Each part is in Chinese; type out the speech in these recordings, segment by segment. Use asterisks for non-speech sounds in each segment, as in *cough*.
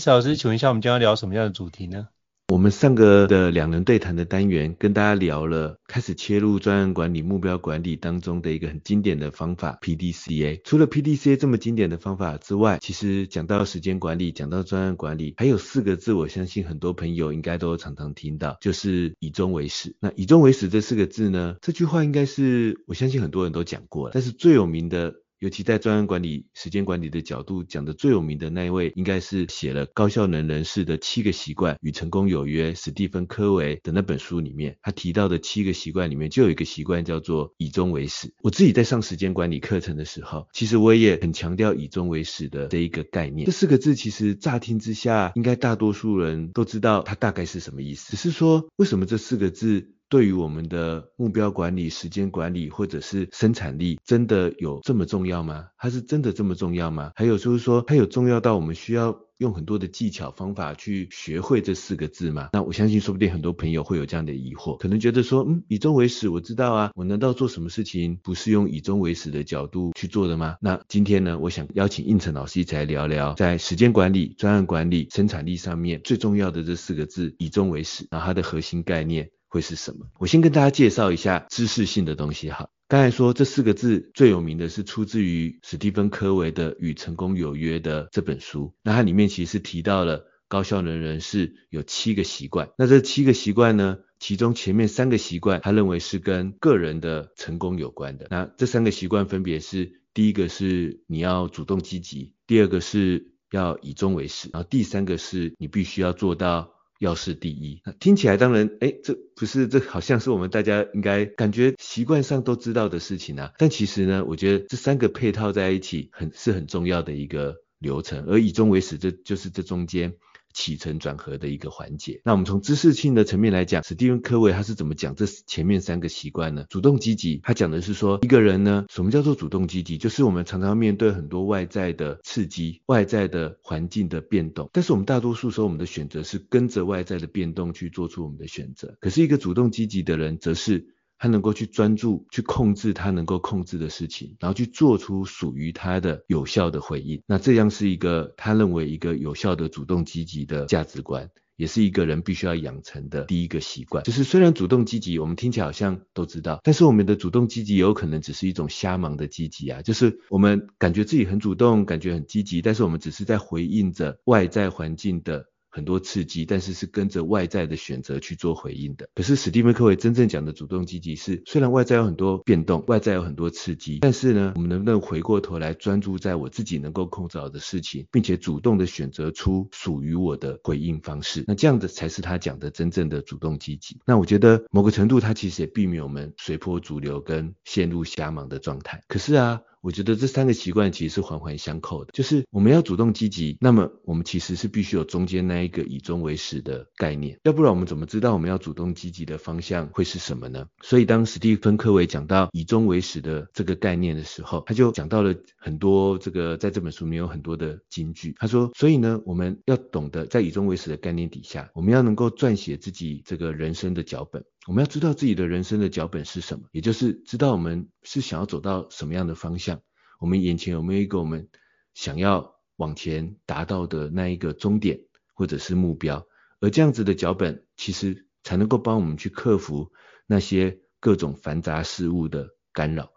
Hello，伊斯老师，请问一下，我们将要聊什么样的主题呢？我们上个的两人对谈的单元，跟大家聊了开始切入专案管理、目标管理当中的一个很经典的方法 PDCA。除了 PDCA 这么经典的方法之外，其实讲到时间管理，讲到专案管理，还有四个字，我相信很多朋友应该都常常听到，就是以终为始。那以终为始这四个字呢，这句话应该是我相信很多人都讲过了，但是最有名的。尤其在专案管理、时间管理的角度讲的最有名的那一位，应该是写了《高效能人士的七个习惯与成功有约》史蒂芬·科维的那本书里面，他提到的七个习惯里面，就有一个习惯叫做以终为始。我自己在上时间管理课程的时候，其实我也很强调以终为始的这一个概念。这四个字其实乍听之下，应该大多数人都知道它大概是什么意思。只是说，为什么这四个字？对于我们的目标管理、时间管理或者是生产力，真的有这么重要吗？它是真的这么重要吗？还有就是说，它有重要到我们需要用很多的技巧方法去学会这四个字吗？那我相信，说不定很多朋友会有这样的疑惑，可能觉得说，嗯，以终为始，我知道啊，我难道做什么事情不是用以终为始的角度去做的吗？那今天呢，我想邀请应成老师一起来聊聊，在时间管理、专案管理、生产力上面最重要的这四个字，以终为始，然后它的核心概念。会是什么？我先跟大家介绍一下知识性的东西哈。刚才说这四个字最有名的是出自于史蒂芬·科维的《与成功有约》的这本书。那它里面其实提到了高效能人士有七个习惯。那这七个习惯呢，其中前面三个习惯他认为是跟个人的成功有关的。那这三个习惯分别是：第一个是你要主动积极；第二个是要以终为始；然后第三个是你必须要做到。要是第一，听起来当然，哎，这不是，这好像是我们大家应该感觉习惯上都知道的事情啊。但其实呢，我觉得这三个配套在一起很是很重要的一个流程，而以终为始，这就是这中间。起承转合的一个环节。那我们从知识性的层面来讲，史蒂芬·科维他是怎么讲这前面三个习惯呢？主动积极，他讲的是说，一个人呢，什么叫做主动积极？就是我们常常面对很多外在的刺激、外在的环境的变动，但是我们大多数时候我们的选择是跟着外在的变动去做出我们的选择。可是一个主动积极的人，则是。他能够去专注，去控制他能够控制的事情，然后去做出属于他的有效的回应。那这样是一个他认为一个有效的主动积极的价值观，也是一个人必须要养成的第一个习惯。就是虽然主动积极，我们听起来好像都知道，但是我们的主动积极也有可能只是一种瞎忙的积极啊，就是我们感觉自己很主动，感觉很积极，但是我们只是在回应着外在环境的。很多刺激，但是是跟着外在的选择去做回应的。可是史蒂芬·科维真正讲的主动积极是，虽然外在有很多变动，外在有很多刺激，但是呢，我们能不能回过头来专注在我自己能够控制好的事情，并且主动的选择出属于我的回应方式？那这样的才是他讲的真正的主动积极。那我觉得某个程度，他其实也避免我们随波逐流跟陷入瞎忙的状态。可是啊。我觉得这三个习惯其实是环环相扣的，就是我们要主动积极，那么我们其实是必须有中间那一个以终为始的概念，要不然我们怎么知道我们要主动积极的方向会是什么呢？所以当史蒂芬·科维讲到以终为始的这个概念的时候，他就讲到了很多这个在这本书里面有很多的金句。他说，所以呢，我们要懂得在以终为始的概念底下，我们要能够撰写自己这个人生的脚本。我们要知道自己的人生的脚本是什么，也就是知道我们是想要走到什么样的方向，我们眼前有没有一个我们想要往前达到的那一个终点或者是目标，而这样子的脚本其实才能够帮我们去克服那些各种繁杂事物的干扰，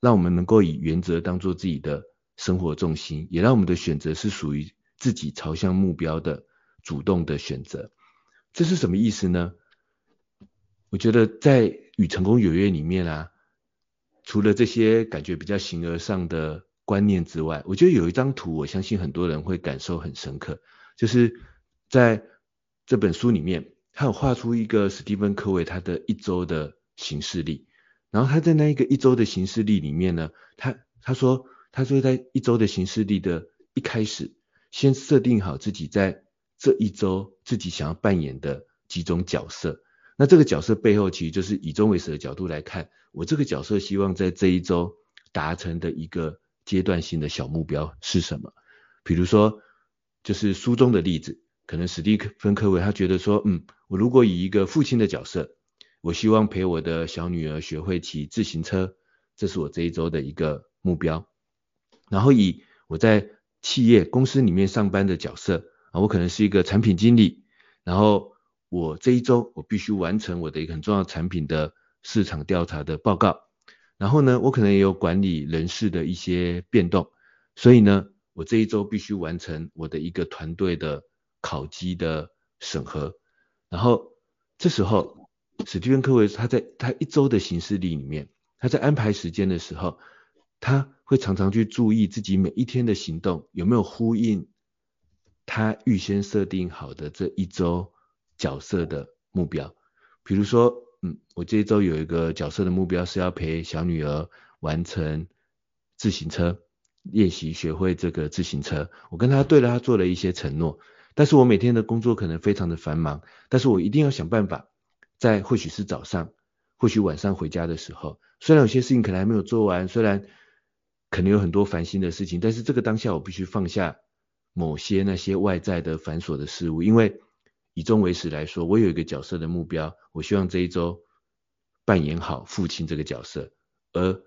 让我们能够以原则当做自己的生活重心，也让我们的选择是属于自己朝向目标的主动的选择。这是什么意思呢？我觉得在《与成功有约》里面啊，除了这些感觉比较形而上的观念之外，我觉得有一张图，我相信很多人会感受很深刻，就是在这本书里面，他有画出一个史蒂芬·科维他的一周的行事历，然后他在那一个一周的行事历里面呢，他他说他说在一周的行事历的一开始，先设定好自己在这一周自己想要扮演的几种角色。那这个角色背后，其实就是以终为始的角度来看，我这个角色希望在这一周达成的一个阶段性的小目标是什么？比如说，就是书中的例子，可能史蒂芬·科维他觉得说，嗯，我如果以一个父亲的角色，我希望陪我的小女儿学会骑自行车，这是我这一周的一个目标。然后以我在企业公司里面上班的角色啊，我可能是一个产品经理，然后。我这一周我必须完成我的一个很重要产品的市场调查的报告，然后呢，我可能也有管理人事的一些变动，所以呢，我这一周必须完成我的一个团队的考绩的审核，然后这时候史蒂芬·科维他在他一周的行事历里面，他在安排时间的时候，他会常常去注意自己每一天的行动有没有呼应他预先设定好的这一周。角色的目标，比如说，嗯，我这一周有一个角色的目标是要陪小女儿完成自行车练习，学会这个自行车。我跟她对了，她做了一些承诺，但是我每天的工作可能非常的繁忙，但是我一定要想办法，在或许是早上，或许晚上回家的时候，虽然有些事情可能还没有做完，虽然可能有很多烦心的事情，但是这个当下我必须放下某些那些外在的繁琐的事物，因为。以终为始来说，我有一个角色的目标，我希望这一周扮演好父亲这个角色，而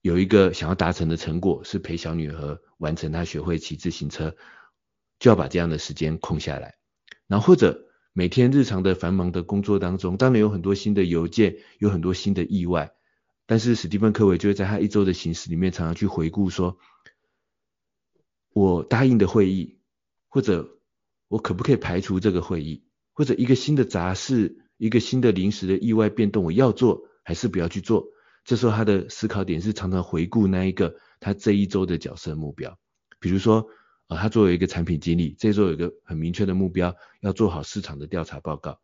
有一个想要达成的成果是陪小女儿完成她学会骑自行车，就要把这样的时间空下来。然后或者每天日常的繁忙的工作当中，当然有很多新的邮件，有很多新的意外，但是史蒂芬·科维就会在他一周的行事里面常常去回顾说，我答应的会议或者。我可不可以排除这个会议，或者一个新的杂事，一个新的临时的意外变动，我要做还是不要去做？这时候他的思考点是常常回顾那一个他这一周的角色目标。比如说，啊，他作为一个产品经理，这周有一个很明确的目标，要做好市场的调查报告。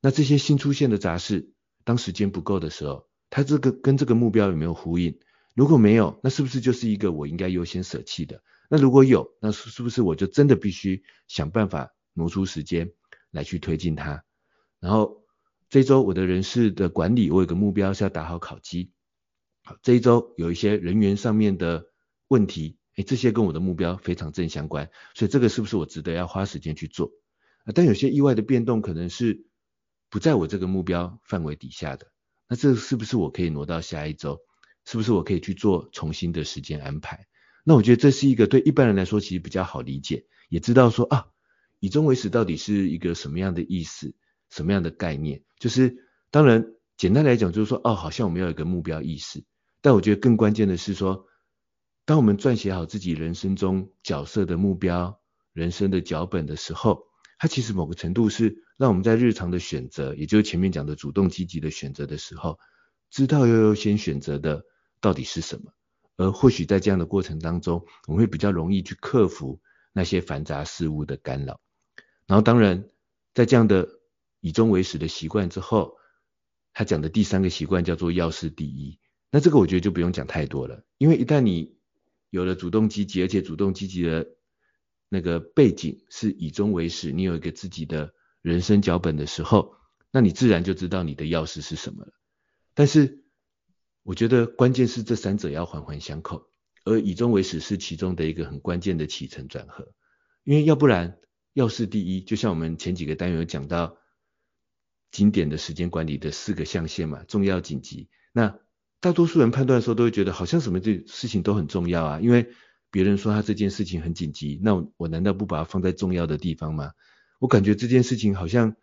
那这些新出现的杂事，当时间不够的时候，他这个跟这个目标有没有呼应？如果没有，那是不是就是一个我应该优先舍弃的？那如果有，那是是不是我就真的必须想办法挪出时间来去推进它？然后这一周我的人事的管理，我有个目标是要打好考绩。好，这一周有一些人员上面的问题，诶，这些跟我的目标非常正相关，所以这个是不是我值得要花时间去做？啊，但有些意外的变动可能是不在我这个目标范围底下的，那这是不是我可以挪到下一周？是不是我可以去做重新的时间安排？那我觉得这是一个对一般人来说其实比较好理解，也知道说啊，以终为始到底是一个什么样的意思，什么样的概念？就是当然简单来讲就是说，哦，好像我们要有一个目标意识，但我觉得更关键的是说，当我们撰写好自己人生中角色的目标、人生的脚本的时候，它其实某个程度是让我们在日常的选择，也就是前面讲的主动积极的选择的时候，知道要优先选择的到底是什么。而或许在这样的过程当中，我们会比较容易去克服那些繁杂事物的干扰。然后当然，在这样的以终为始的习惯之后，他讲的第三个习惯叫做要事第一。那这个我觉得就不用讲太多了，因为一旦你有了主动积极，而且主动积极的那个背景是以终为始，你有一个自己的人生脚本的时候，那你自然就知道你的钥匙是什么了。但是我觉得关键是这三者要环环相扣，而以终为始是其中的一个很关键的起承转合，因为要不然要事第一，就像我们前几个单元有讲到经典的时间管理的四个象限嘛，重要紧急，那。大多数人判断的时候都会觉得好像什么这事情都很重要啊，因为别人说他这件事情很紧急，那我，我难道不把它放在重要的地方吗？我感觉这件事情好像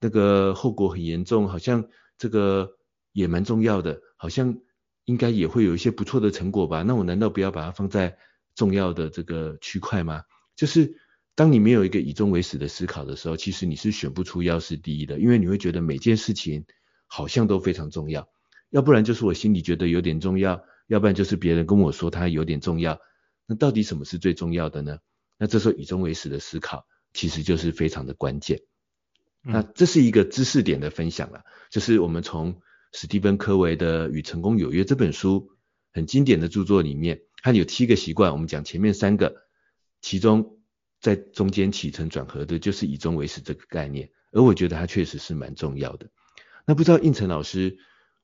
那个后果很严重，好像这个也蛮重要的，好像应该也会有一些不错的成果吧？那我难道不要把它放在重要的这个区块吗？就是当你没有一个以终为始的思考的时候，其实你是选不出要事第一的，因为你会觉得每件事情好像都非常重要。要不然就是我心里觉得有点重要，要不然就是别人跟我说它有点重要。那到底什么是最重要的呢？那这时候以终为始的思考其实就是非常的关键。嗯、那这是一个知识点的分享了，就是我们从史蒂芬科维的《与成功有约》这本书很经典的著作里面，它有七个习惯，我们讲前面三个，其中在中间起承转合的就是以终为始这个概念，而我觉得它确实是蛮重要的。那不知道应成老师。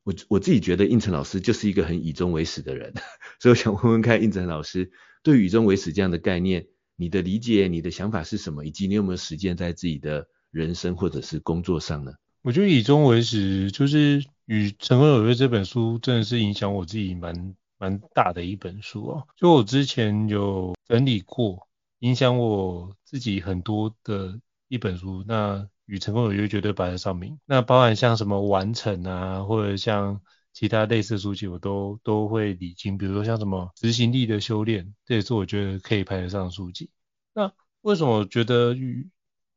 我我自己觉得应成老师就是一个很以终为始的人，*laughs* 所以我想问问看应成老师对于以终为始这样的概念，你的理解、你的想法是什么，以及你有没有实践在自己的人生或者是工作上呢？我觉得以终为始就是《与成功有约》这本书真的是影响我自己蛮蛮大的一本书哦。就我之前有整理过，影响我自己很多的一本书，那。与成功有约绝对摆在上面，那包含像什么完成啊，或者像其他类似的书籍，我都都会理清。比如说像什么执行力的修炼，这也是我觉得可以排得上的书籍。那为什么我觉得与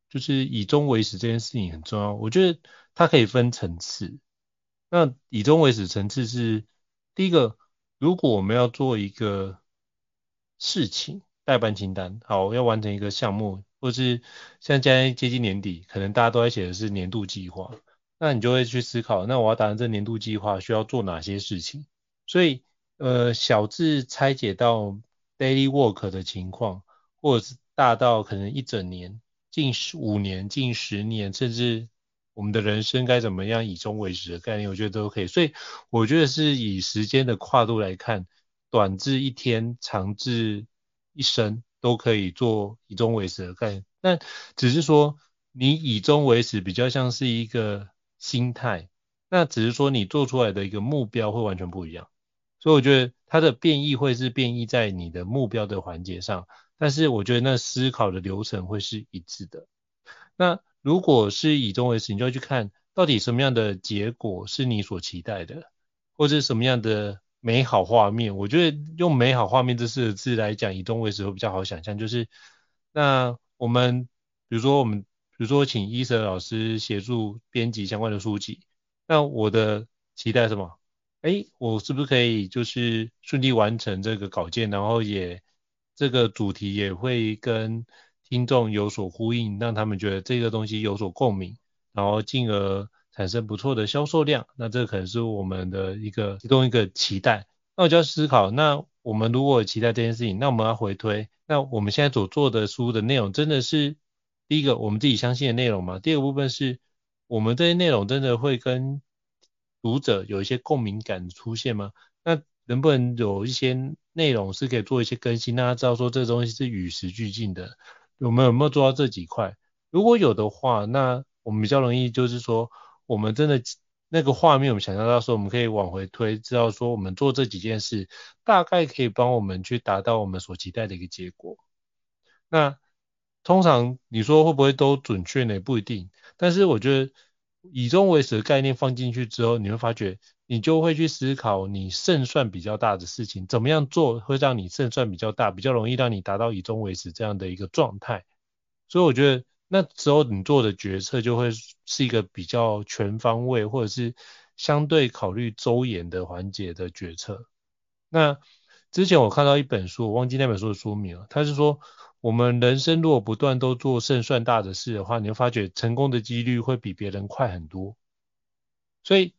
就是以终为始这件事情很重要？我觉得它可以分层次。那以终为始层次是第一个，如果我们要做一个事情，待办清单，好，要完成一个项目。或是像现在接近年底，可能大家都在写的是年度计划，那你就会去思考，那我要达成这年度计划需要做哪些事情？所以，呃，小至拆解到 daily work 的情况，或者是大到可能一整年、近十五年、近十年，甚至我们的人生该怎么样以终为始的概念，我觉得都可以。所以，我觉得是以时间的跨度来看，短至一天，长至一生。都可以做以终为始的概念，但只是说你以终为始比较像是一个心态，那只是说你做出来的一个目标会完全不一样，所以我觉得它的变异会是变异在你的目标的环节上，但是我觉得那思考的流程会是一致的。那如果是以终为始，你就要去看到底什么样的结果是你所期待的，或者什么样的。美好画面，我觉得用美好画面这四个字来讲，以终为始会比较好想象。就是那我们比如说我们比如说请伊瑟老师协助编辑相关的书籍，那我的期待什么？哎，我是不是可以就是顺利完成这个稿件，然后也这个主题也会跟听众有所呼应，让他们觉得这个东西有所共鸣，然后进而。产生不错的销售量，那这可能是我们的一个其中一个期待。那我就要思考，那我们如果期待这件事情，那我们要回推，那我们现在所做的书的内容，真的是第一个我们自己相信的内容吗？第二个部分是我们这些内容真的会跟读者有一些共鸣感出现吗？那能不能有一些内容是可以做一些更新，让大家知道说这个东西是与时俱进的？我们有没有做到这几块？如果有的话，那我们比较容易就是说。我们真的那个画面，我们想象到说，我们可以往回推，知道说我们做这几件事，大概可以帮我们去达到我们所期待的一个结果。那通常你说会不会都准确呢？不一定。但是我觉得以终为始的概念放进去之后，你会发觉你就会去思考你胜算比较大的事情，怎么样做会让你胜算比较大，比较容易让你达到以终为始这样的一个状态。所以我觉得。那时候你做的决策就会是一个比较全方位，或者是相对考虑周延的环节的决策。那之前我看到一本书，我忘记那本书的书名了。他是说，我们人生如果不断都做胜算大的事的话，你会发觉成功的几率会比别人快很多。所以，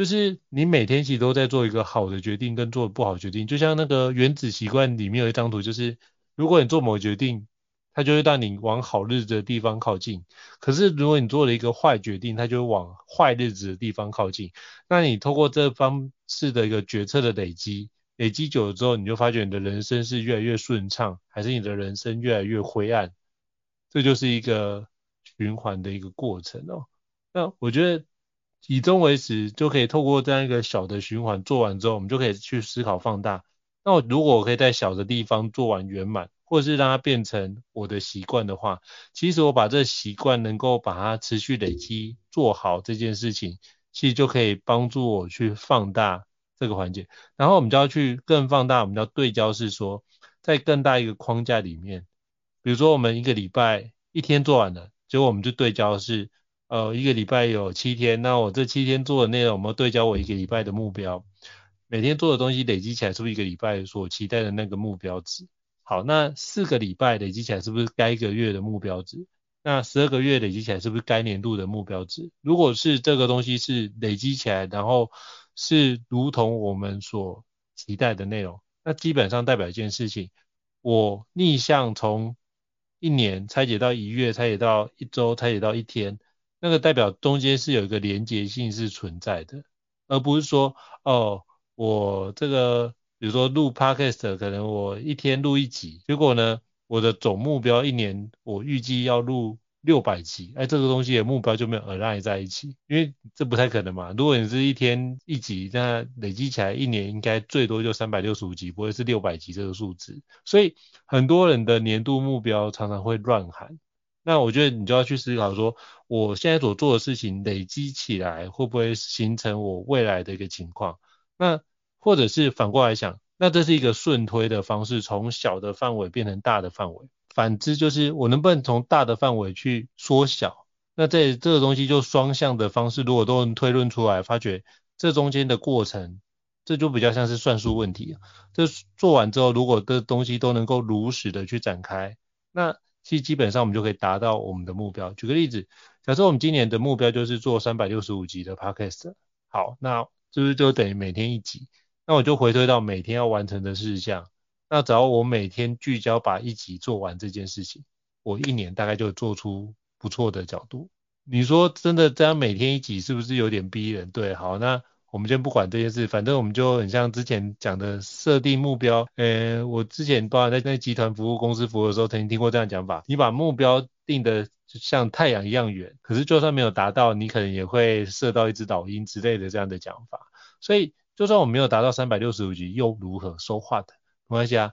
就是你每天其实都在做一个好的决定跟做不好决定，就像那个原子习惯里面有一张图，就是如果你做某决定，它就会让你往好日子的地方靠近。可是如果你做了一个坏决定，它就会往坏日子的地方靠近。那你透过这方式的一个决策的累积，累积久了之后，你就发觉你的人生是越来越顺畅，还是你的人生越来越灰暗？这就是一个循环的一个过程哦。那我觉得以终为始，就可以透过这样一个小的循环做完之后，我们就可以去思考放大。那我如果我可以在小的地方做完圆满。或是让它变成我的习惯的话，其实我把这个习惯能够把它持续累积做好这件事情，其实就可以帮助我去放大这个环节。然后我们就要去更放大，我们要对焦是说，在更大一个框架里面，比如说我们一个礼拜一天做完了，结果我们就对焦是，呃，一个礼拜有七天，那我这七天做的内容，我们对焦我一个礼拜的目标，每天做的东西累积起来是不是一个礼拜所期待的那个目标值？好，那四个礼拜累积起来是不是该一个月的目标值？那十二个月累积起来是不是该年度的目标值？如果是这个东西是累积起来，然后是如同我们所期待的内容，那基本上代表一件事情，我逆向从一年拆解到一月，拆解到一周，拆解到一天，那个代表中间是有一个连结性是存在的，而不是说哦，我这个。比如说录 Podcast，可能我一天录一集，结果呢，我的总目标一年我预计要录六百集，哎，这个东西的目标就没有 align 在一起，因为这不太可能嘛。如果你是一天一集，那累积起来一年应该最多就三百六十五集，不会是六百集这个数字。所以很多人的年度目标常常会乱喊。那我觉得你就要去思考说，我现在所做的事情累积起来会不会形成我未来的一个情况？那或者是反过来想，那这是一个顺推的方式，从小的范围变成大的范围。反之就是我能不能从大的范围去缩小？那这这个东西就双向的方式，如果都能推论出来，发觉这中间的过程，这就比较像是算术问题。这做完之后，如果这东西都能够如实的去展开，那其实基本上我们就可以达到我们的目标。举个例子，假设我们今年的目标就是做三百六十五集的 Podcast，好，那是不是就等于每天一集？那我就回推到每天要完成的事项，那只要我每天聚焦把一集做完这件事情，我一年大概就做出不错的角度。你说真的这样每天一集是不是有点逼人？对，好，那我们先不管这件事，反正我们就很像之前讲的设定目标。呃，我之前包含在那集团服务公司服务的时候，曾经听过这样讲法：你把目标定得像太阳一样远，可是就算没有达到，你可能也会射到一只老鹰之类的这样的讲法。所以。就算我没有达到三百六十五集又如何说话的没关系啊。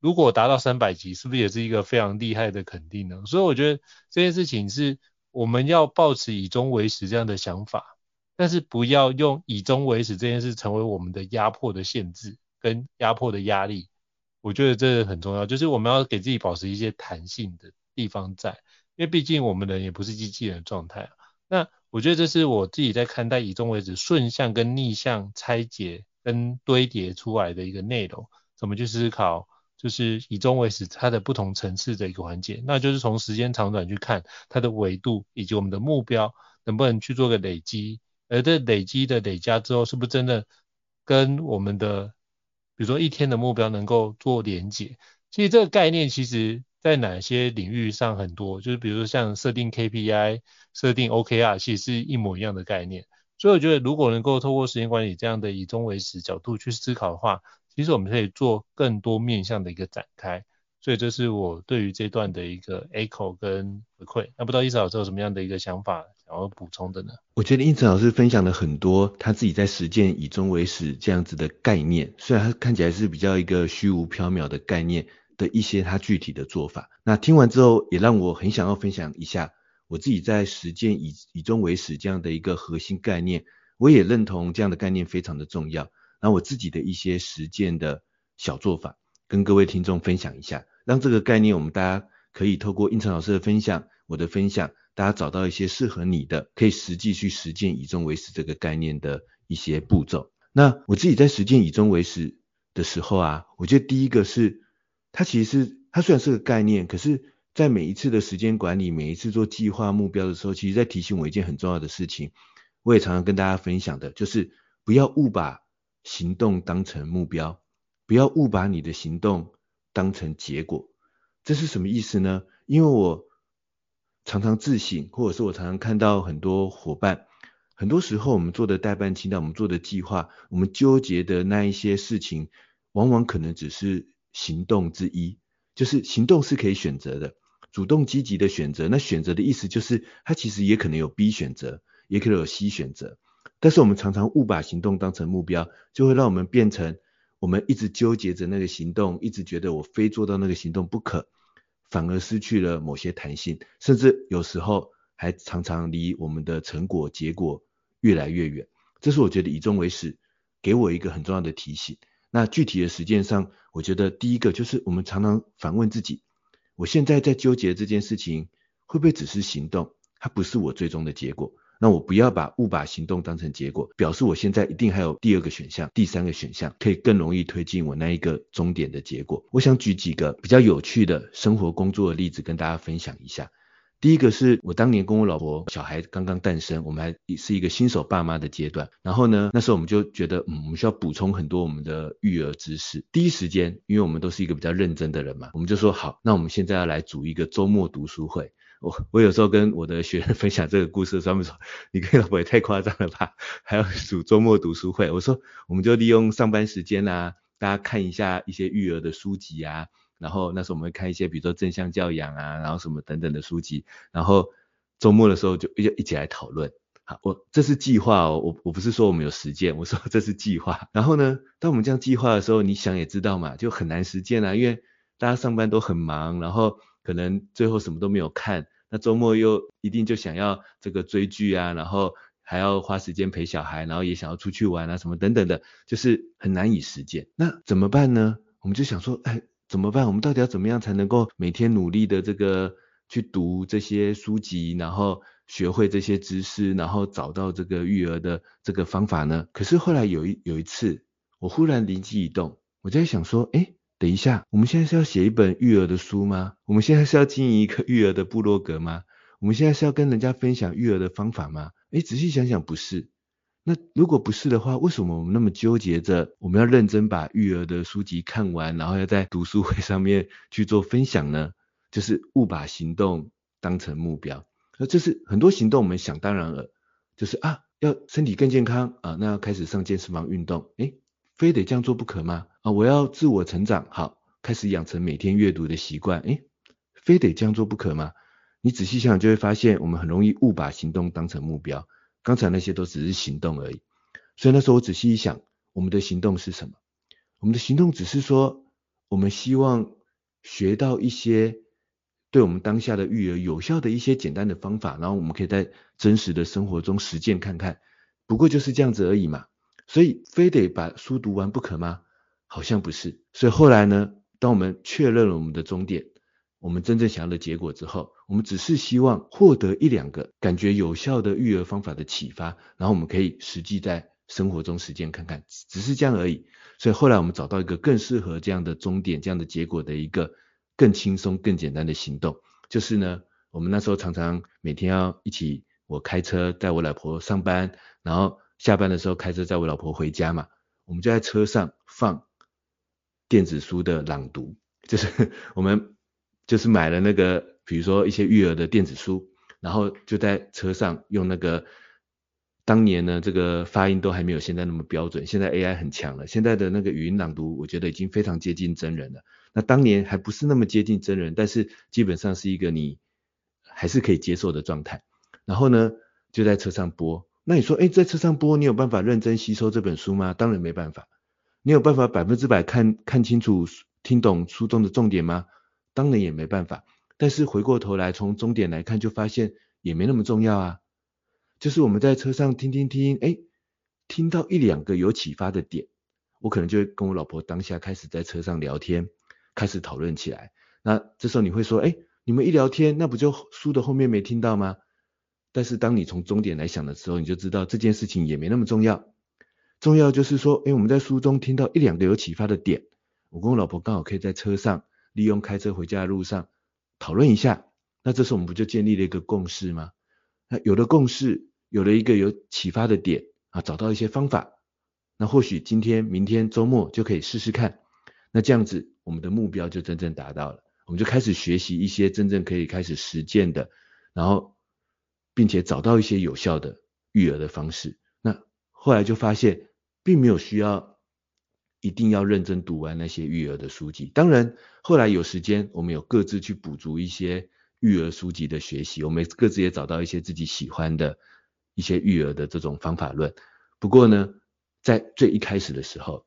如果达到三百级，是不是也是一个非常厉害的肯定呢？所以我觉得这件事情是我们要抱持以终为始这样的想法，但是不要用以终为始这件事成为我们的压迫的限制跟压迫的压力。我觉得这很重要，就是我们要给自己保持一些弹性的地方在，因为毕竟我们人也不是机器人的状态。那我觉得这是我自己在看待以终为始顺向跟逆向拆解跟堆叠出来的一个内容，怎么去思考，就是以终为始它的不同层次的一个环节，那就是从时间长短去看它的维度以及我们的目标能不能去做个累积，而这累积的累加之后，是不是真的跟我们的比如说一天的目标能够做连结？其实这个概念其实。在哪些领域上很多，就是比如说像设定 KPI、设定 OKR，其实是一模一样的概念。所以我觉得，如果能够透过时间管理这样的以终为始角度去思考的话，其实我们可以做更多面向的一个展开。所以这是我对于这段的一个 echo 跟回馈。那不知道伊草老师有什么样的一个想法想要补充的呢？我觉得伊草老师分享了很多他自己在实践以终为始这样子的概念，虽然他看起来是比较一个虚无缥缈的概念。的一些他具体的做法，那听完之后也让我很想要分享一下我自己在实践以以终为始这样的一个核心概念，我也认同这样的概念非常的重要。那我自己的一些实践的小做法，跟各位听众分享一下，让这个概念我们大家可以透过胤丞老师的分享，我的分享，大家找到一些适合你的，可以实际去实践以终为始这个概念的一些步骤。那我自己在实践以终为始的时候啊，我觉得第一个是。它其实是，它虽然是个概念，可是，在每一次的时间管理，每一次做计划目标的时候，其实在提醒我一件很重要的事情。我也常常跟大家分享的，就是不要误把行动当成目标，不要误把你的行动当成结果。这是什么意思呢？因为我常常自省，或者是我常常看到很多伙伴，很多时候我们做的待办清单，我们做的计划，我们纠结的那一些事情，往往可能只是行动之一，就是行动是可以选择的，主动积极的选择。那选择的意思就是，它其实也可能有 B 选择，也可能有 C 选择。但是我们常常误把行动当成目标，就会让我们变成我们一直纠结着那个行动，一直觉得我非做到那个行动不可。反而失去了某些弹性，甚至有时候还常常离我们的成果结果越来越远。这是我觉得以终为始，给我一个很重要的提醒。那具体的实践上，我觉得第一个就是我们常常反问自己：我现在在纠结这件事情，会不会只是行动？它不是我最终的结果。那我不要把误把行动当成结果，表示我现在一定还有第二个选项、第三个选项，可以更容易推进我那一个终点的结果。我想举几个比较有趣的生活工作的例子跟大家分享一下。第一个是我当年跟我老婆小孩刚刚诞生，我们还是一个新手爸妈的阶段。然后呢，那时候我们就觉得，嗯，我们需要补充很多我们的育儿知识。第一时间，因为我们都是一个比较认真的人嘛，我们就说好，那我们现在要来组一个周末读书会。我我有时候跟我的学生分享这个故事，他们说，你跟老婆也太夸张了吧，还要组周末读书会。我说，我们就利用上班时间啊，大家看一下一些育儿的书籍啊，然后那时候我们会看一些比如说正向教养啊，然后什么等等的书籍，然后周末的时候就一一起来讨论。好，我这是计划哦，我我不是说我们有实践，我说这是计划。然后呢，当我们这样计划的时候，你想也知道嘛，就很难实践啊，因为大家上班都很忙，然后可能最后什么都没有看。那周末又一定就想要这个追剧啊，然后还要花时间陪小孩，然后也想要出去玩啊，什么等等的，就是很难以实践。那怎么办呢？我们就想说，哎，怎么办？我们到底要怎么样才能够每天努力的这个去读这些书籍，然后学会这些知识，然后找到这个育儿的这个方法呢？可是后来有一有一次，我忽然灵机一动，我在想说，哎。等一下，我们现在是要写一本育儿的书吗？我们现在是要经营一个育儿的部落格吗？我们现在是要跟人家分享育儿的方法吗？诶，仔细想想不是。那如果不是的话，为什么我们那么纠结着我们要认真把育儿的书籍看完，然后要在读书会上面去做分享呢？就是误把行动当成目标。那这是很多行动我们想当然了，就是啊要身体更健康啊，那要开始上健身房运动，诶，非得这样做不可吗？啊，我要自我成长，好，开始养成每天阅读的习惯。诶，非得这样做不可吗？你仔细想想就会发现，我们很容易误把行动当成目标。刚才那些都只是行动而已。所以那时候我仔细一想，我们的行动是什么？我们的行动只是说，我们希望学到一些对我们当下的育儿有效的一些简单的方法，然后我们可以在真实的生活中实践看看。不过就是这样子而已嘛。所以非得把书读完不可吗？好像不是。所以后来呢，当我们确认了我们的终点，我们真正想要的结果之后，我们只是希望获得一两个感觉有效的育儿方法的启发，然后我们可以实际在生活中实践看看，只是这样而已。所以后来我们找到一个更适合这样的终点、这样的结果的一个更轻松、更简单的行动，就是呢，我们那时候常常每天要一起，我开车带我老婆上班，然后。下班的时候开车载我老婆回家嘛，我们就在车上放电子书的朗读，就是 *laughs* 我们就是买了那个，比如说一些育儿的电子书，然后就在车上用那个，当年呢这个发音都还没有现在那么标准，现在 AI 很强了，现在的那个语音朗读我觉得已经非常接近真人了。那当年还不是那么接近真人，但是基本上是一个你还是可以接受的状态。然后呢就在车上播。那你说，哎，在车上播，你有办法认真吸收这本书吗？当然没办法。你有办法百分之百看看清楚、听懂书中的重点吗？当然也没办法。但是回过头来从终点来看，就发现也没那么重要啊。就是我们在车上听听听，哎，听到一两个有启发的点，我可能就会跟我老婆当下开始在车上聊天，开始讨论起来。那这时候你会说，哎，你们一聊天，那不就书的后面没听到吗？但是当你从终点来想的时候，你就知道这件事情也没那么重要。重要就是说，诶，我们在书中听到一两个有启发的点，我跟我老婆刚好可以在车上利用开车回家的路上讨论一下。那这时候我们不就建立了一个共识吗？那有了共识，有了一个有启发的点啊，找到一些方法，那或许今天、明天、周末就可以试试看。那这样子，我们的目标就真正达到了。我们就开始学习一些真正可以开始实践的，然后并且找到一些有效的育儿的方式。后来就发现，并没有需要一定要认真读完那些育儿的书籍。当然，后来有时间，我们有各自去补足一些育儿书籍的学习。我们各自也找到一些自己喜欢的一些育儿的这种方法论。不过呢，在最一开始的时候，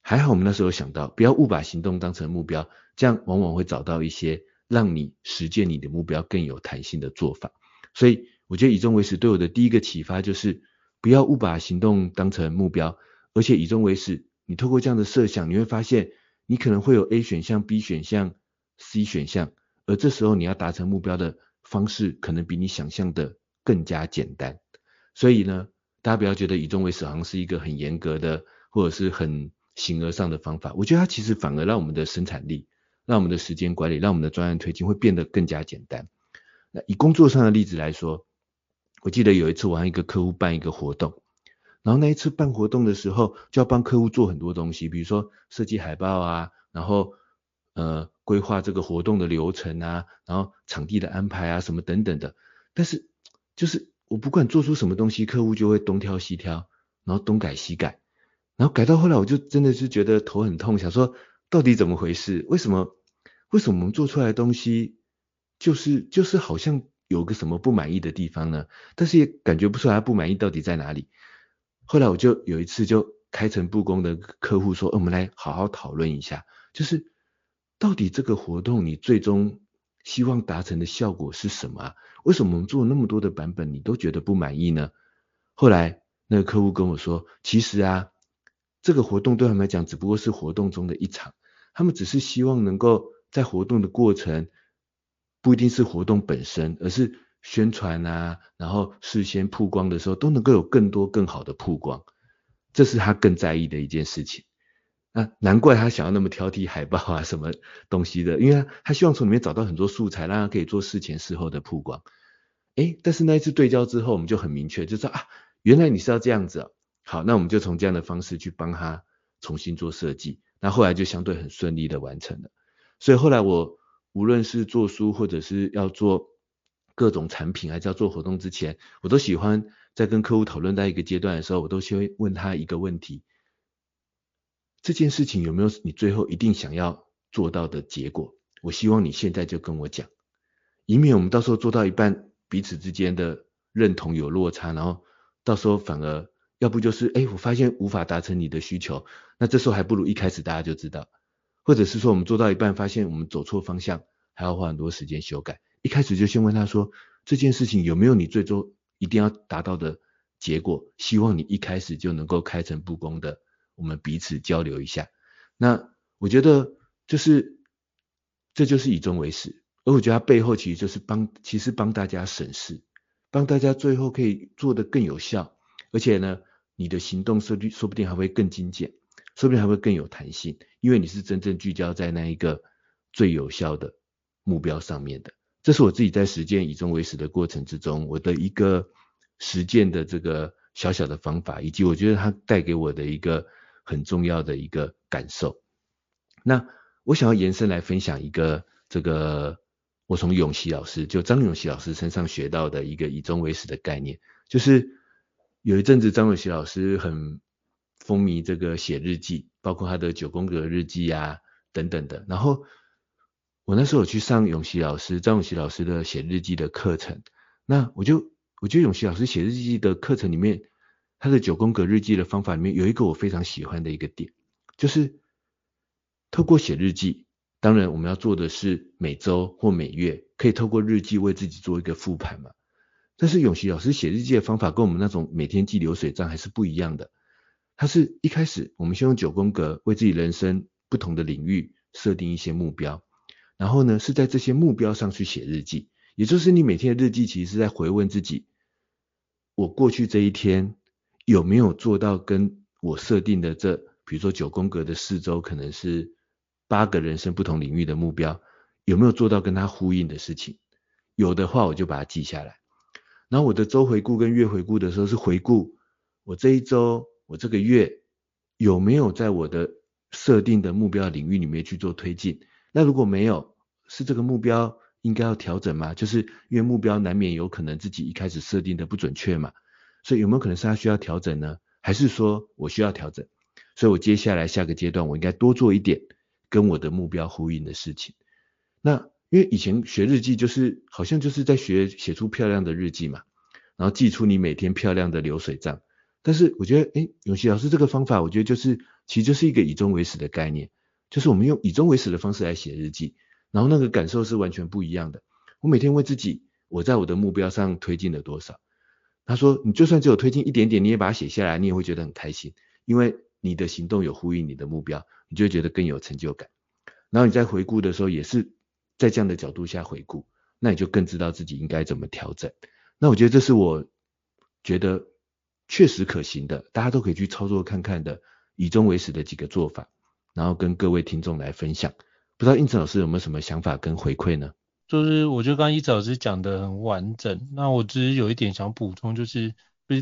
还好，我们那时候想到，不要误把行动当成目标，这样往往会找到一些让你实践你的目标更有弹性的做法。所以，我觉得以终为始对我的第一个启发就是，不要误把行动当成目标，而且以终为始，你透过这样的设想，你会发现，你可能会有 A 选项、B 选项、C 选项，而这时候你要达成目标的方式，可能比你想象的更加简单。所以呢，大家不要觉得以终为始好像是一个很严格的，或者是很形而上的方法，我觉得它其实反而让我们的生产力、让我们的时间管理、让我们的专案推进会变得更加简单。那以工作上的例子来说，我记得有一次我让一个客户办一个活动，然后那一次办活动的时候，就要帮客户做很多东西，比如说设计海报啊，然后呃规划这个活动的流程啊，然后场地的安排啊什么等等的。但是就是我不管做出什么东西，客户就会东挑西挑，然后东改西改。然后改到后来，我就真的是觉得头很痛，想说到底怎么回事？为什么为什么我们做出来的东西就是就是好像有个什么不满意的地方呢？但是也感觉不出来不满意到底在哪里。后来我就有一次就开诚布公的客户说，哦，我们来好好讨论一下，就是到底这个活动你最终希望达成的效果是什么？为什么我们做那么多的版本你都觉得不满意呢？后来那个客户跟我说，其实啊。这个活动对他们来讲只不过是活动中的一场，他们只是希望能够在活动的过程，不一定是活动本身，而是宣传啊，然后事先曝光的时候都能够有更多更好的曝光，这是他更在意的一件事情。那难怪他想要那么挑剔海报啊什么东西的，因为他希望从里面找到很多素材，让他可以做事前事后的曝光。诶，但是那一次对焦之后，我们就很明确，就说啊，原来你是要这样子。好，那我们就从这样的方式去帮他重新做设计，那后来就相对很顺利的完成了。所以后来我无论是做书或者是要做各种产品，还是要做活动之前，我都喜欢在跟客户讨论在一个阶段的时候，我都先问他一个问题：这件事情有没有你最后一定想要做到的结果？我希望你现在就跟我讲，以免我们到时候做到一半，彼此之间的认同有落差，然后到时候反而。要不就是哎，我发现无法达成你的需求，那这时候还不如一开始大家就知道，或者是说我们做到一半发现我们走错方向，还要花很多时间修改，一开始就先问他说，这件事情有没有你最终一定要达到的结果，希望你一开始就能够开诚布公的，我们彼此交流一下。那我觉得就是这就是以终为始，而我觉得它背后其实就是帮其实帮大家省事，帮大家最后可以做得更有效，而且呢。你的行动说不说不定还会更精简，说不定还会更有弹性，因为你是真正聚焦在那一个最有效的目标上面的。这是我自己在实践以终为始的过程之中，我的一个实践的这个小小的方法，以及我觉得它带给我的一个很重要的一个感受。那我想要延伸来分享一个这个我从永琪老师，就张永琪老师身上学到的一个以终为始的概念，就是。有一阵子，张永琪老师很风靡这个写日记，包括他的九宫格日记啊等等的。然后我那时候有去上永琪老师张永琪老师的写日记的课程，那我就我觉得永琪老师写日记的课程里面，他的九宫格日记的方法里面有一个我非常喜欢的一个点，就是透过写日记，当然我们要做的是每周或每月，可以透过日记为自己做一个复盘嘛。但是永琪老师写日记的方法跟我们那种每天记流水账还是不一样的。它是一开始我们先用九宫格为自己人生不同的领域设定一些目标，然后呢是在这些目标上去写日记，也就是你每天的日记其实是在回问自己，我过去这一天有没有做到跟我设定的这，比如说九宫格的四周可能是八个人生不同领域的目标，有没有做到跟他呼应的事情？有的话我就把它记下来。然后我的周回顾跟月回顾的时候是回顾我这一周、我这个月有没有在我的设定的目标领域里面去做推进。那如果没有，是这个目标应该要调整吗？就是因为目标难免有可能自己一开始设定的不准确嘛，所以有没有可能是它需要调整呢？还是说我需要调整？所以我接下来下个阶段我应该多做一点跟我的目标呼应的事情。那因为以前学日记就是好像就是在学写出漂亮的日记嘛，然后记出你每天漂亮的流水账。但是我觉得，哎，永琪老师这个方法，我觉得就是其实就是一个以终为始的概念，就是我们用以终为始的方式来写日记，然后那个感受是完全不一样的。我每天问自己，我在我的目标上推进了多少？他说，你就算只有推进一点点，你也把它写下来，你也会觉得很开心，因为你的行动有呼应你的目标，你就觉得更有成就感。然后你在回顾的时候也是。在这样的角度下回顾，那你就更知道自己应该怎么调整。那我觉得这是我觉得确实可行的，大家都可以去操作看看的，以终为始的几个做法，然后跟各位听众来分享。不知道应成老师有没有什么想法跟回馈呢？就是我觉得刚刚一老师讲的很完整，那我只是有一点想补充，就是。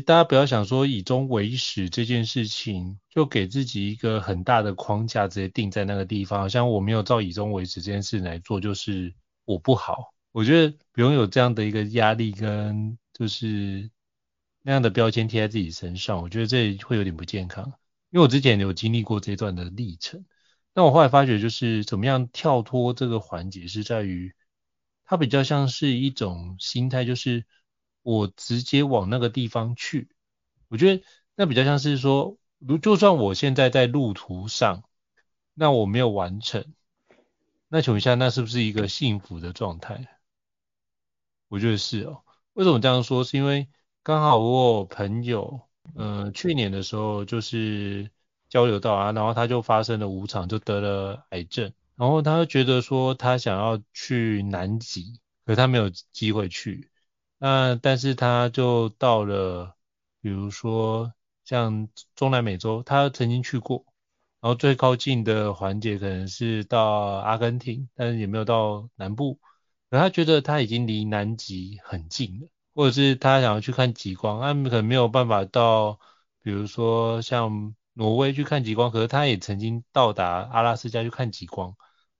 大家不要想说以终为始这件事情，就给自己一个很大的框架，直接定在那个地方，好像我没有照以终为始这件事来做，就是我不好。我觉得不用有这样的一个压力跟就是那样的标签贴在自己身上，我觉得这会有点不健康。因为我之前有经历过这段的历程，但我后来发觉就是怎么样跳脱这个环节，是在于它比较像是一种心态，就是。我直接往那个地方去，我觉得那比较像是说，如就算我现在在路途上，那我没有完成，那请问一下，那是不是一个幸福的状态？我觉得是哦。为什么这样说？是因为刚好我有朋友，呃，去年的时候就是交流到啊，然后他就发生了五场，就得了癌症，然后他就觉得说他想要去南极，可是他没有机会去。那但是他就到了，比如说像中南美洲，他曾经去过，然后最靠近的环节可能是到阿根廷，但是也没有到南部。可他觉得他已经离南极很近了，或者是他想要去看极光，他可能没有办法到，比如说像挪威去看极光，可是他也曾经到达阿拉斯加去看极光。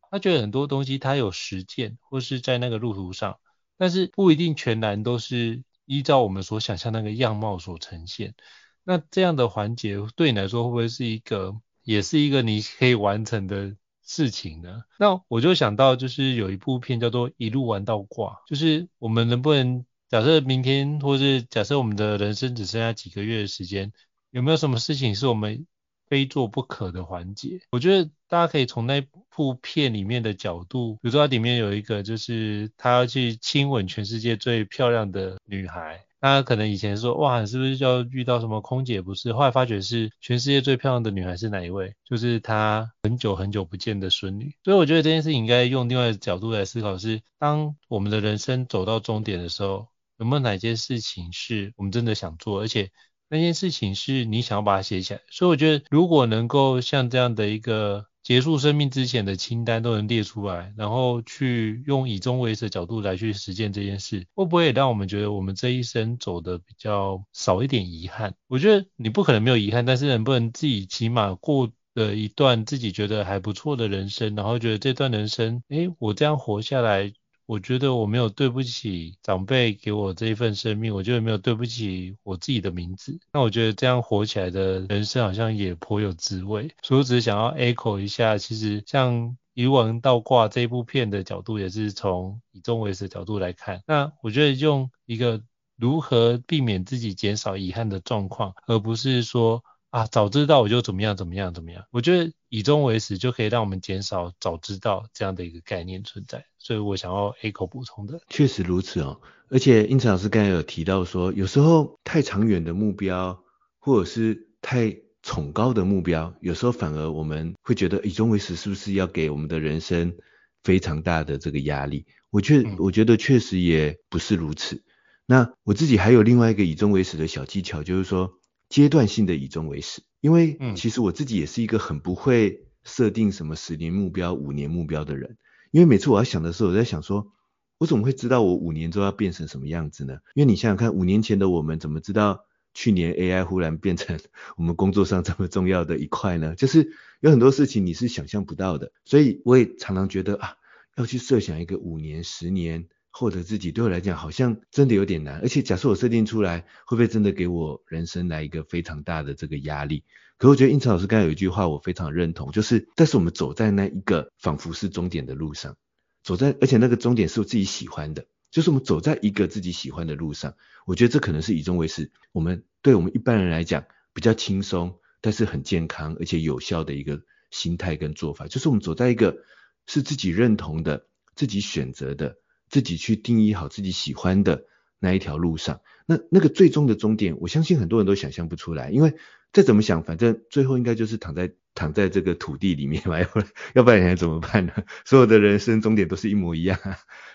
他觉得很多东西他有实践，或是在那个路途上。但是不一定全然都是依照我们所想象那个样貌所呈现。那这样的环节对你来说会不会是一个，也是一个你可以完成的事情呢？那我就想到就是有一部片叫做《一路玩到挂》，就是我们能不能假设明天，或是假设我们的人生只剩下几个月的时间，有没有什么事情是我们非做不可的环节？我觉得。大家可以从那部片里面的角度，比如说它里面有一个，就是他要去亲吻全世界最漂亮的女孩。他可能以前说，哇，是不是要遇到什么空姐？不是，后来发觉是全世界最漂亮的女孩是哪一位？就是他很久很久不见的孙女。所以我觉得这件事情应该用另外的角度来思考，是当我们的人生走到终点的时候，有没有哪件事情是我们真的想做，而且那件事情是你想要把它写起来。所以我觉得，如果能够像这样的一个。结束生命之前的清单都能列出来，然后去用以终为始的角度来去实践这件事，会不会也让我们觉得我们这一生走得比较少一点遗憾？我觉得你不可能没有遗憾，但是能不能自己起码过了一段自己觉得还不错的人生，然后觉得这段人生，诶，我这样活下来。我觉得我没有对不起长辈给我这一份生命，我觉得没有对不起我自己的名字。那我觉得这样活起来的人生好像也颇有滋味。所以我只是想要 echo 一下，其实像一路玩到挂这部片的角度，也是从以终为始的角度来看。那我觉得用一个如何避免自己减少遗憾的状况，而不是说。啊，早知道我就怎么样怎么样怎么样。我觉得以终为始就可以让我们减少早知道这样的一个概念存在，所以我想要 echo 补充的。确实如此哦，而且英成老师刚才有提到说，有时候太长远的目标或者是太崇高的目标，有时候反而我们会觉得以终为始是不是要给我们的人生非常大的这个压力？我觉我觉得确实也不是如此。嗯。那我自己还有另外一个以终为始的小技巧，就是说。阶段性的以终为始，因为其实我自己也是一个很不会设定什么十年目标、五年目标的人。因为每次我要想的时候，我在想说，我怎么会知道我五年之后要变成什么样子呢？因为你想想看，五年前的我们怎么知道去年 AI 忽然变成我们工作上这么重要的一块呢？就是有很多事情你是想象不到的。所以我也常常觉得啊，要去设想一个五年、十年获得自己，对我来讲好像真的有点难。而且假设我设定出来，会不会真的给我人生来一个非常大的这个压力？可我觉得胤丞老师刚才有一句话我非常认同，就是但是我们走在那一个仿佛是终点的路上。走在，而且那个终点是我自己喜欢的，就是我们走在一个自己喜欢的路上。我觉得这可能是以终为始，我们对我们一般人来讲比较轻松，但是很健康而且有效的一个心态跟做法，就是我们走在一个是自己认同的、自己选择的、自己去定义好自己喜欢的那一条路上。那那个最终的终点，我相信很多人都想象不出来，因为再怎么想，反正最后应该就是躺在。躺在这个土地里面嘛，要不然要不然你还怎么办呢？所有的人生终点都是一模一样，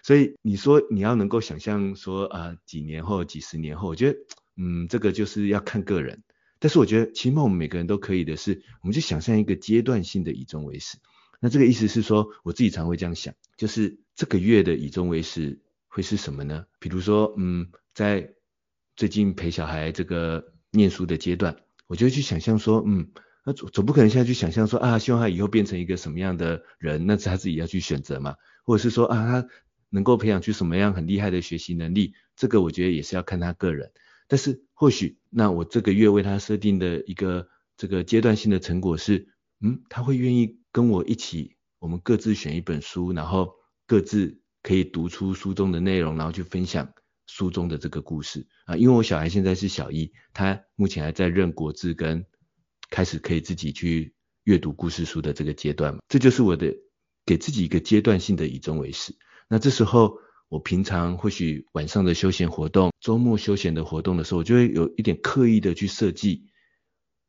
所以你说你要能够想象说啊、呃、几年后几十年后，我觉得嗯这个就是要看个人，但是我觉得起码我们每个人都可以的是，我们就想象一个阶段性的以终为始。那这个意思是说，我自己常会这样想，就是这个月的以终为始会是什么呢？比如说嗯在最近陪小孩这个念书的阶段，我就去想象说嗯。那总总不可能现在去想象说啊，希望他以后变成一个什么样的人，那是他自己要去选择嘛。或者是说啊，他能够培养出什么样很厉害的学习能力，这个我觉得也是要看他个人。但是或许，那我这个月为他设定的一个这个阶段性的成果是，嗯，他会愿意跟我一起，我们各自选一本书，然后各自可以读出书中的内容，然后去分享书中的这个故事啊。因为我小孩现在是小一，他目前还在认国字跟。开始可以自己去阅读故事书的这个阶段嘛，这就是我的给自己一个阶段性的以终为始。那这时候我平常或许晚上的休闲活动、周末休闲的活动的时候，我就会有一点刻意的去设计，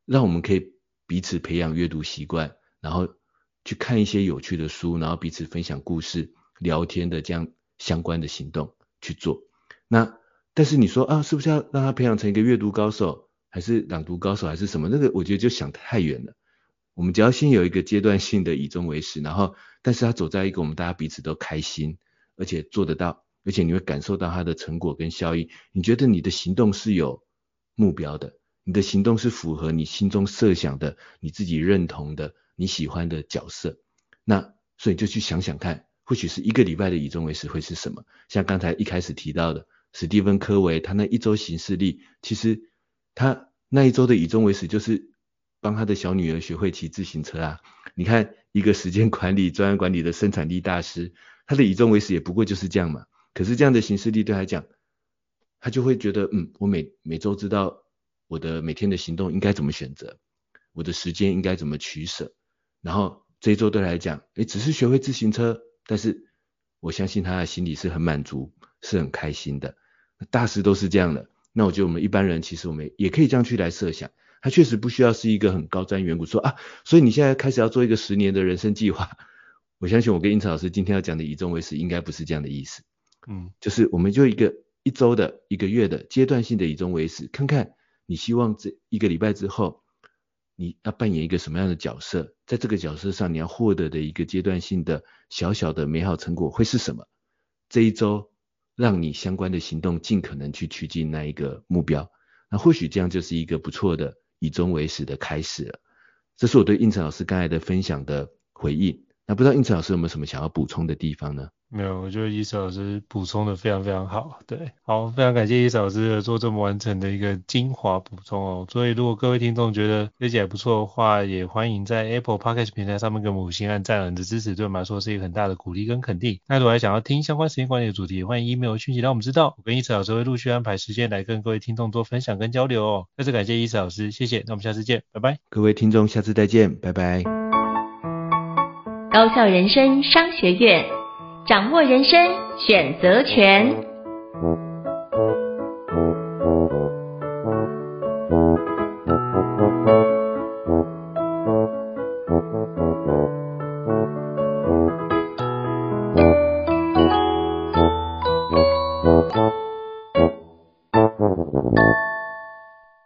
让我们可以彼此培养阅读习惯，然后去看一些有趣的书，然后彼此分享故事、聊天的这样相关的行动去做。那但是你说啊，是不是要让他培养成一个阅读高手？还是朗读高手还是什么？那个我觉得就想太远了。我们只要先有一个阶段性的以终为始，然后，但是他走在一个我们大家彼此都开心，而且做得到，而且你会感受到他的成果跟效益。你觉得你的行动是有目标的，你的行动是符合你心中设想的，你自己认同的，你喜欢的角色。那所以就去想想看，或许是一个礼拜的以终为始会是什么？像刚才一开始提到的史蒂芬科维，他那一周行事历，其实他。那一周的以终为始就是帮他的小女儿学会骑自行车啊！你看一个时间管理、专案管理的生产力大师，他的以终为始也不过就是这样嘛。可是这样的行事历对他讲，他就会觉得，嗯，我每每周知道我的每天的行动应该怎么选择，我的时间应该怎么取舍。然后这一周对他来讲，诶，只是学会自行车，但是我相信他的心里是很满足，是很开心的。大师都是这样的。那我觉得我们一般人其实我们也可以这样去来设想，他确实不需要是一个很高瞻远瞩，说啊，所以你现在开始要做一个十年的人生计划。我相信我跟英成老师今天要讲的以终为始，应该不是这样的意思。嗯，就是我们就一个一周的一个月的阶段性的以终为始，看看你希望这一个礼拜之后你要扮演一个什么样的角色，在这个角色上你要获得的一个阶段性的小小的美好成果会是什么？这一周。让你相关的行动尽可能去趋近那一个目标，那或许这样就是一个不错的以终为始的开始了。这是我对应成老师刚才的分享的回应。那不知道胤丞老师有没有什么想要补充的地方呢？没有，我觉得伊思老师补充的非常非常好。对，好，非常感谢伊思老师做这么完整的一个精华补充哦。所以如果各位听众觉得这集还不错的话，也欢迎在 Apple Podcast 平台上面给我们五星按赞，你的支持对我们来说是一个很大的鼓励跟肯定。那如果还想要听相关时间管理的主题，也欢迎 email 讯息让我们知道。我跟伊思老师会陆续安排时间来跟各位听众做分享跟交流哦。再次感谢伊思老师，谢谢。那我们下次见，拜拜。各位听众，下次再见，拜拜。高校人生商学院。掌握人生选择权。